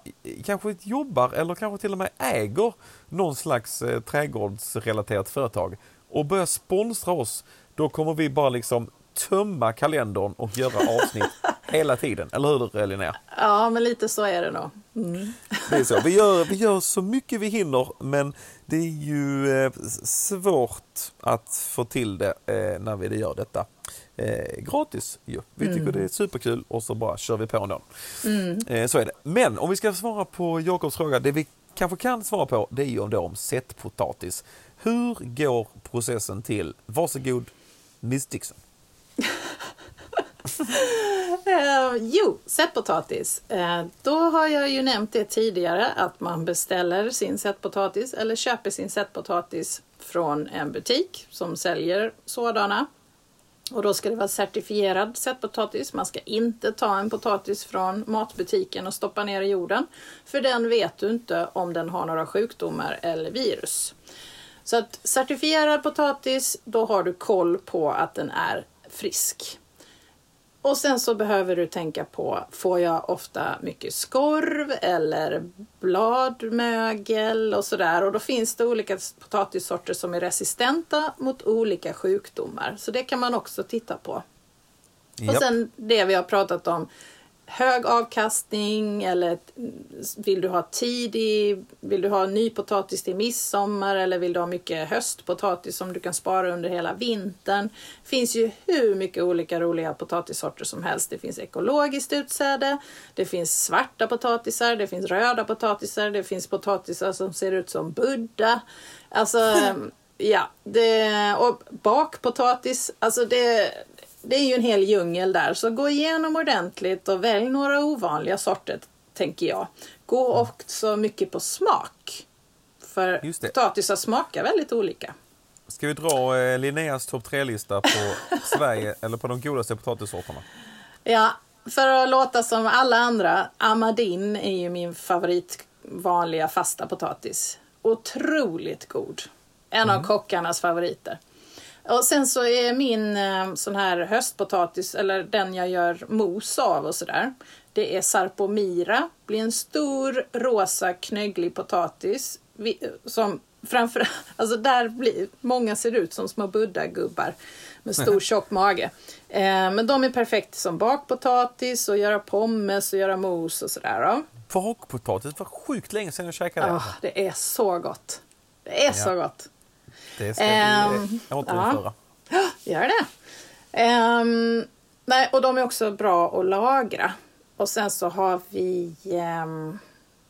kanske jobbar eller kanske till och med äger någon slags eh, trädgårdsrelaterat företag och börjar sponsra oss, då kommer vi bara liksom tömma kalendern och göra avsnitt hela tiden. Eller hur Linnea? Ja, men lite så är det nog. Mm. Det är så. Vi gör, vi gör så mycket vi hinner men det är ju eh, svårt att få till det eh, när vi gör detta eh, gratis. Ju. Vi tycker mm. det är superkul och så bara kör vi på ändå. Mm. Eh, så är det. Men om vi ska svara på Jakobs fråga, det vi kanske kan svara på det är ju då om sättpotatis. Hur går processen till? Varsågod, Miss Dixon. uh, jo, sättpotatis. Uh, då har jag ju nämnt det tidigare att man beställer sin sättpotatis eller köper sin sättpotatis från en butik som säljer sådana. Och då ska det vara certifierad sättpotatis. Man ska inte ta en potatis från matbutiken och stoppa ner i jorden. För den vet du inte om den har några sjukdomar eller virus. Så att certifierad potatis, då har du koll på att den är frisk. Och sen så behöver du tänka på, får jag ofta mycket skorv eller bladmögel och sådär. Och då finns det olika potatissorter som är resistenta mot olika sjukdomar. Så det kan man också titta på. Och sen det vi har pratat om, hög avkastning eller vill du ha tidig, vill du ha ny potatis till midsommar eller vill du ha mycket höstpotatis som du kan spara under hela vintern. Det finns ju hur mycket olika roliga potatissorter som helst. Det finns ekologiskt utsäde, det finns svarta potatisar, det finns röda potatisar, det finns potatisar som ser ut som Buddha. Alltså, ja, det, och bakpotatis, alltså det det är ju en hel djungel där, så gå igenom ordentligt och välj några ovanliga sorter, tänker jag. Gå mm. också mycket på smak. För potatisar smakar väldigt olika. Ska vi dra eh, Linneas topp tre-lista på Sverige, eller på de godaste potatissorterna? Ja, för att låta som alla andra, Amadin är ju min favorit vanliga fasta potatis. Otroligt god. En mm. av kockarnas favoriter. Och sen så är min eh, sån här höstpotatis, eller den jag gör mos av och sådär. Det är sarpomira, blir en stor rosa knögglig potatis. Som framför alltså där blir, många ser ut som små buddha-gubbar med stor tjock mage. Eh, men de är perfekta som bakpotatis och göra pommes och göra mos och sådär. Bakpotatis, det var sjukt länge sedan jag käkade det. Oh, det är så gott. Det är ja. så gott. Det ska vi um, återinföra. Ja, gör det. Um, nej, och de är också bra att lagra. Och sen så har vi... Um,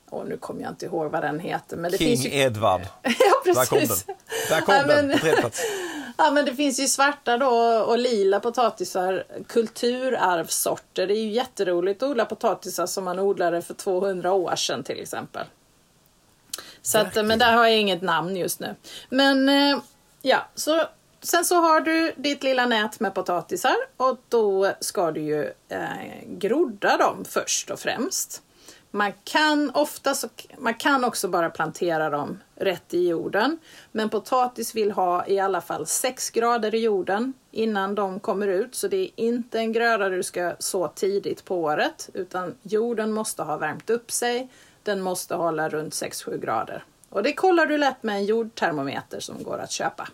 oh, nu kommer jag inte ihåg vad den heter. Men det King finns ju... Edward. ja, precis. Där kom den. Där kom ja, den, men... Ja, men det finns ju svarta då och lila potatisar, kulturarvssorter. Det är ju jätteroligt att odla potatisar som man odlade för 200 år sedan till exempel. Så att, men där har jag inget namn just nu. Men eh, ja, så sen så har du ditt lilla nät med potatisar och då ska du ju eh, grodda dem först och främst. Man kan ofta så, man kan också bara plantera dem rätt i jorden. Men potatis vill ha i alla fall 6 grader i jorden innan de kommer ut. Så det är inte en gröda du ska så tidigt på året utan jorden måste ha värmt upp sig den måste hålla runt 6-7 grader. Och det kollar du lätt med en jordtermometer som går att köpa.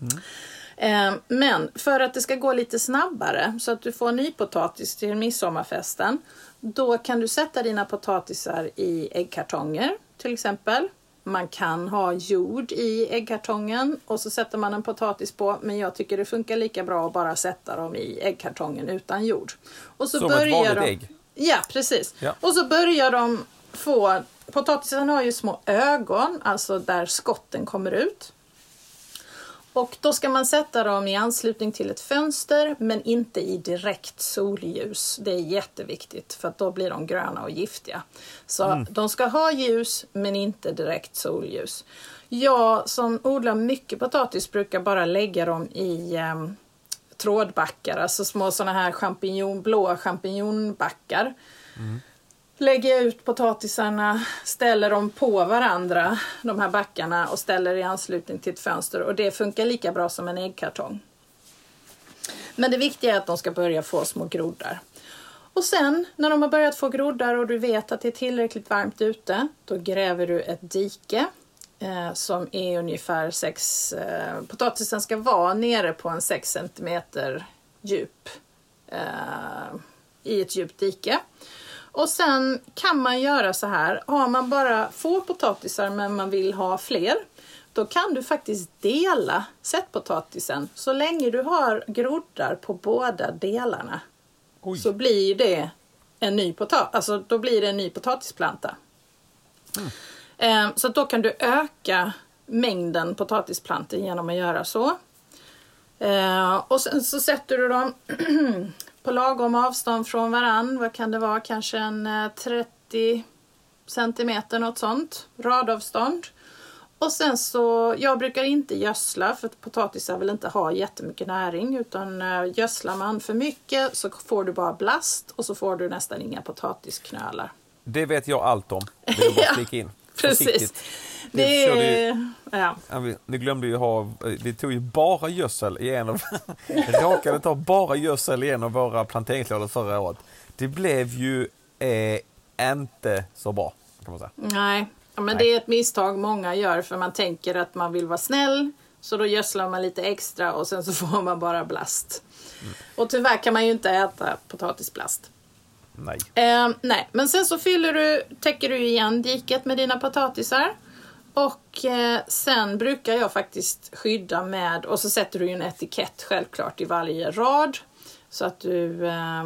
Mm. Men för att det ska gå lite snabbare så att du får nypotatis till midsommarfesten då kan du sätta dina potatisar i äggkartonger till exempel. Man kan ha jord i äggkartongen och så sätter man en potatis på men jag tycker det funkar lika bra att bara sätta dem i äggkartongen utan jord. Och så Som börjar ett vanligt de... ägg? Ja, precis. Ja. Och så börjar de få... Potatisen har ju små ögon, alltså där skotten kommer ut. Och då ska man sätta dem i anslutning till ett fönster men inte i direkt solljus. Det är jätteviktigt för då blir de gröna och giftiga. Så mm. de ska ha ljus men inte direkt solljus. Jag som odlar mycket potatis brukar bara lägga dem i eh, trådbackar, alltså små sådana här champinjon, blåa champinjonbackar. Mm lägger jag ut potatisarna, ställer dem på varandra, de här backarna och ställer i anslutning till ett fönster och det funkar lika bra som en äggkartong. Men det viktiga är att de ska börja få små groddar. Och sen när de har börjat få groddar och du vet att det är tillräckligt varmt ute, då gräver du ett dike eh, som är ungefär 6... Eh, potatisen ska vara nere på en 6 cm djup eh, i ett djupt dike. Och sen kan man göra så här, har man bara få potatisar men man vill ha fler, då kan du faktiskt dela sättpotatisen. Så länge du har groddar på båda delarna Oj. så blir det en ny, potat alltså, då blir det en ny potatisplanta. Mm. Så då kan du öka mängden potatisplantor genom att göra så. Eh, och sen så sätter du dem på lagom avstånd från varann. Vad kan det vara? Kanske en 30 eh, centimeter, något sånt. Radavstånd. Och sen så, jag brukar inte gödsla för potatisar vill inte ha jättemycket näring utan eh, gödslar man för mycket så får du bara blast och så får du nästan inga potatisknölar. Det vet jag allt om, vill jag bara flika in. Precis. Det är... Ja. Vi, vi glömde ju ha, vi tog ju bara gödsel i en av, råkade ta bara gödsel i en av våra planteringslådor förra året. Det blev ju eh, inte så bra, kan man säga. Nej, ja, men Nej. det är ett misstag många gör för man tänker att man vill vara snäll så då gödslar man lite extra och sen så får man bara blast. Mm. Och tyvärr kan man ju inte äta potatisblast. Nej. Eh, nej, men sen så fyller du, täcker du igen diket med dina potatisar. Och eh, sen brukar jag faktiskt skydda med, och så sätter du ju en etikett självklart i varje rad. Så att du, eh,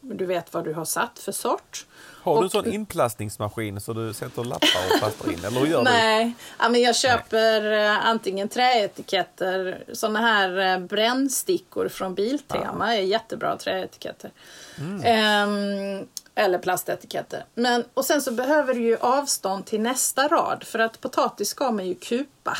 du vet vad du har satt för sort. Har du en sån inplastningsmaskin så du sätter lappar och plastrar in? Eller gör du? Nej, ja, men jag köper eh, antingen träetiketter, såna här eh, brännstickor från Biltema är jättebra träetiketter. Ehm, eller plastetiketter. Men, och sen så behöver du ju avstånd till nästa rad för att potatis ska man ju kupa.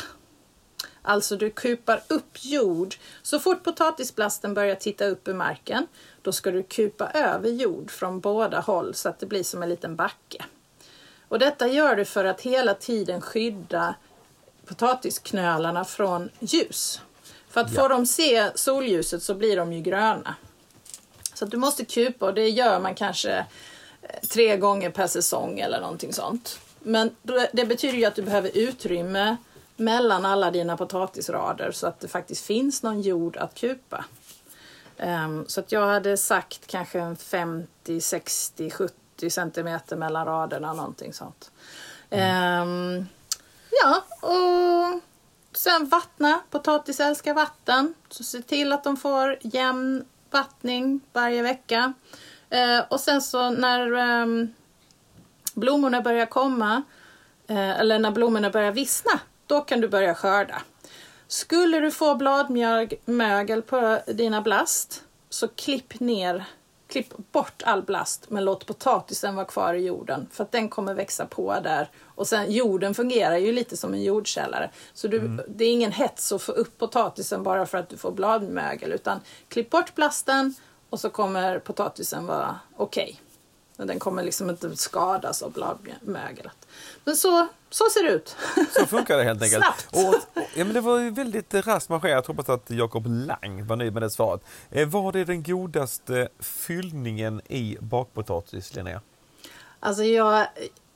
Alltså du kupar upp jord. Så fort potatisblasten börjar titta upp ur marken då ska du kupa över jord från båda håll så att det blir som en liten backe. Och detta gör du för att hela tiden skydda potatisknölarna från ljus. För att Ja. får de se solljuset så blir de ju gröna. Så du måste kupa och det gör man kanske eh, tre gånger per säsong eller någonting sånt. Men det betyder ju att du behöver utrymme mellan alla dina potatisrader så att det faktiskt finns någon jord att kupa. Ehm, så att jag hade sagt kanske en 50, 60, 70 centimeter mellan raderna, någonting sånt. Ehm, ja, och sen vattna. Potatis älskar vatten. Så se till att de får jämn vattning varje vecka. Eh, och sen så när ehm, blommorna börjar komma, eh, eller när blommorna börjar vissna, då kan du börja skörda. Skulle du få bladmögel på dina blast, så klipp ner, klipp bort all blast, men låt potatisen vara kvar i jorden, för att den kommer växa på där. Och sen jorden fungerar ju lite som en jordkällare, så du, det är ingen hets att få upp potatisen bara för att du får bladmögel, utan klipp bort blasten och så kommer potatisen vara okej. Men Den kommer liksom inte skadas av bladmöglet. Men så, så ser det ut. Så funkar det helt enkelt. Snabbt. Och, ja, men det var ju väldigt raskt marscherat. Jag hoppas att Jakob Lang var nöjd med det svaret. Eh, vad är den godaste fyllningen i bakpotatis, Linnea? Alltså jag,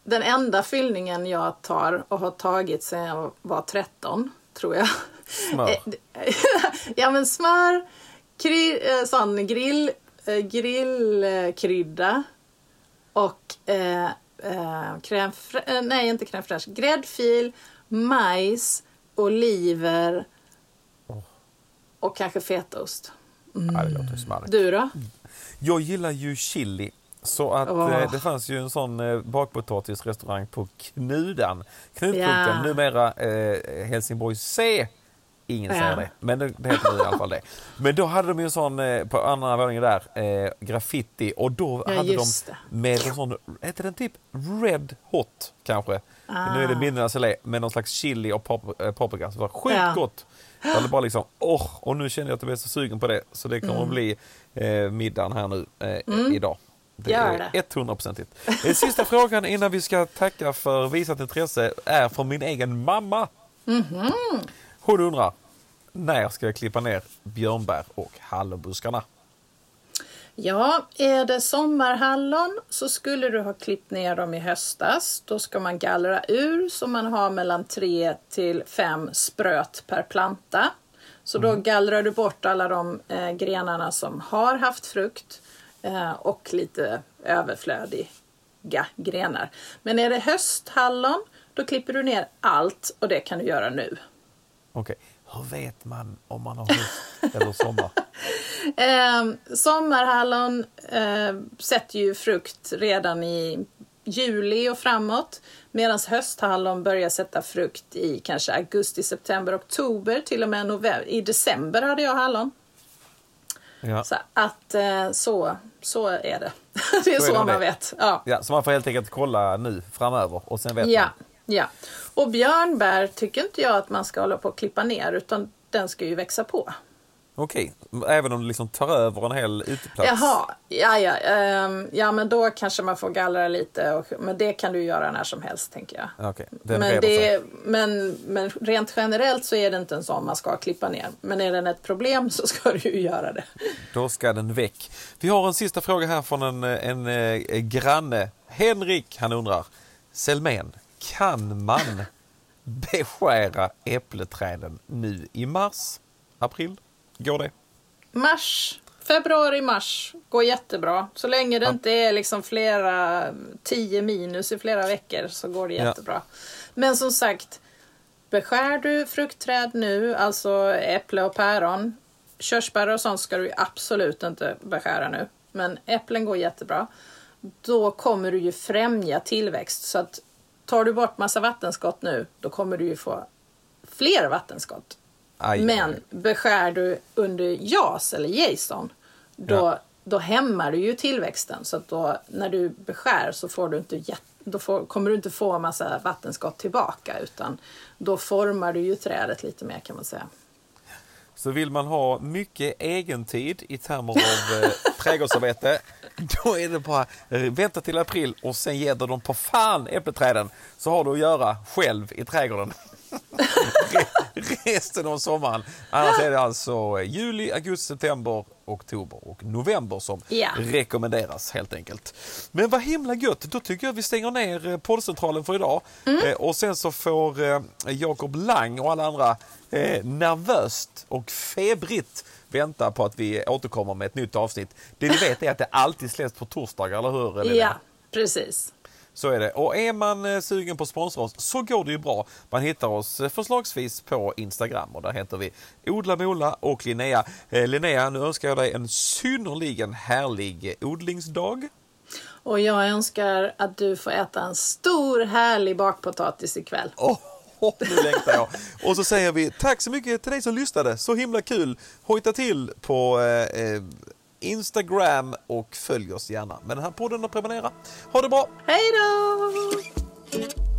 den enda fyllningen jag tar och har tagit sedan jag var 13, tror jag. Smör. Eh, ja men smör, kry, eh, sån grill, grillkrydda och eh, eh, crème, eh, nej inte crème fraîche, gräddfil, majs, oliver och kanske fetaost. Ja, det låter smarrigt. Du då? Jag gillar ju chili. Så att Åh. eh, det fanns ju en sån eh, bakpotatisrestaurang på Knudan. Knutpunkten, Ja. numera eh, Helsingborg C. Ingen Ja. säger det, men det, det heter nu i alla fall det. Men då hade de ju en sån eh, på andra våningen där, eh, graffiti och då Ja, hade de det. med en sån, heter den typ Red Hot kanske? Ah. Nu är det minnenas gelé med någon slags chili och pop, eh, paprika. Så det var sjukt Ja. hade bara liksom, åh, och nu känner jag att jag blir så sugen på det. Så det kommer Mm. att bli eh, middagen här nu eh, idag. Det Gör är det. 100%igt. Eh, Sista frågan innan vi ska tacka för visat intresse är från min egen mamma. Mhm. Hon undrar, när ska jag klippa ner björnbär och hallonbuskarna? Ja, är det sommarhallon så skulle du ha klippt ner dem i höstas. Då ska man gallra ur så man har mellan 3 till 5 spröt per planta. Så då gallrar du bort alla de eh, grenarna som har haft frukt eh, och lite överflödiga grenar. Men är det hösthallon då klipper du ner allt och det kan du göra nu. Okej, hur vet man om man har höst eller sommar? Eh, sommarhallon eh, sätter ju frukt redan i juli och framåt. Medan hösthallon börjar sätta frukt i kanske augusti, september, oktober. Till och med november. I december hade jag hallon. Ja. Så att eh, så, så är det. det är Så så, är det man det. vet. Ja. Ja, så man får helt enkelt kolla nu framöver och sen vet Ja, man. Ja. Och björnbär tycker inte jag att man ska hålla på och klippa ner utan den ska ju växa på. Okej, även om det liksom tar över en hel uteplats? Jaha, ja, ja, ehm, ja men då kanske man får gallra lite. Och, men det kan du göra när som helst tänker jag. Den Men, det, men, men rent generellt så är det inte en sån man ska klippa ner. Men är den ett problem så ska du ju göra det. Då ska den väck. Vi har en sista fråga här från en, en, eh, granne. Henrik, han undrar. Selmen, kan man beskära äppleträden nu i mars, april? Går det? Mars, februari, mars går jättebra. Så länge det Ja. inte är liksom flera, 10 minus i flera veckor så går det Ja. jättebra. Men som sagt, beskär du fruktträd nu, alltså äpple och päron. Körsbär och sånt ska du absolut inte beskära nu. Men äpplen går jättebra. Då kommer du ju främja tillväxt. Så att tar du bort massa vattenskott nu, då kommer du ju få fler vattenskott. Aj, Men aj. beskär du under JAS eller Jason, då, Ja. då hämmar du ju tillväxten. Så att då, när du beskär så får du inte då får, kommer du inte få en massa vattenskott tillbaka utan då formar du ju trädet lite mer kan man säga. Så vill man ha mycket egentid i termer av eh, trädgårdsarbete, då är det bara vänta till april och sen du dem på fan äppelträden så har du att göra själv i trädgården. Re- Resten av sommaren. Annars är det alltså juli, augusti, september, oktober och november som Ja. rekommenderas helt enkelt. Men vad himla gött, då tycker jag vi stänger ner eh, poddcentralen för idag. Mm. Eh, och sen så får eh, Jakob Lang och alla andra nervöst och febrigt vänta på att vi återkommer med ett nytt avsnitt. Det ni vet är att det alltid släpps på torsdagar, eller hur? Elina? Ja, precis. Så är det. Och är man eh, sugen på att sponsra oss så går det ju bra. Man hittar oss eh, förslagsvis på Instagram och där heter vi Odla Mola och Linnea. Eh, Linnea, nu önskar jag dig en synnerligen härlig odlingsdag. Och jag önskar att du får äta en stor härlig bakpotatis ikväll. Åh, nu längtar jag. Och så säger vi tack så mycket till dig som lyssnade. Så himla kul. Hojta till på eh, eh Instagram och följ oss gärna med den här podden och prenumerera. Ha det bra! Hej då!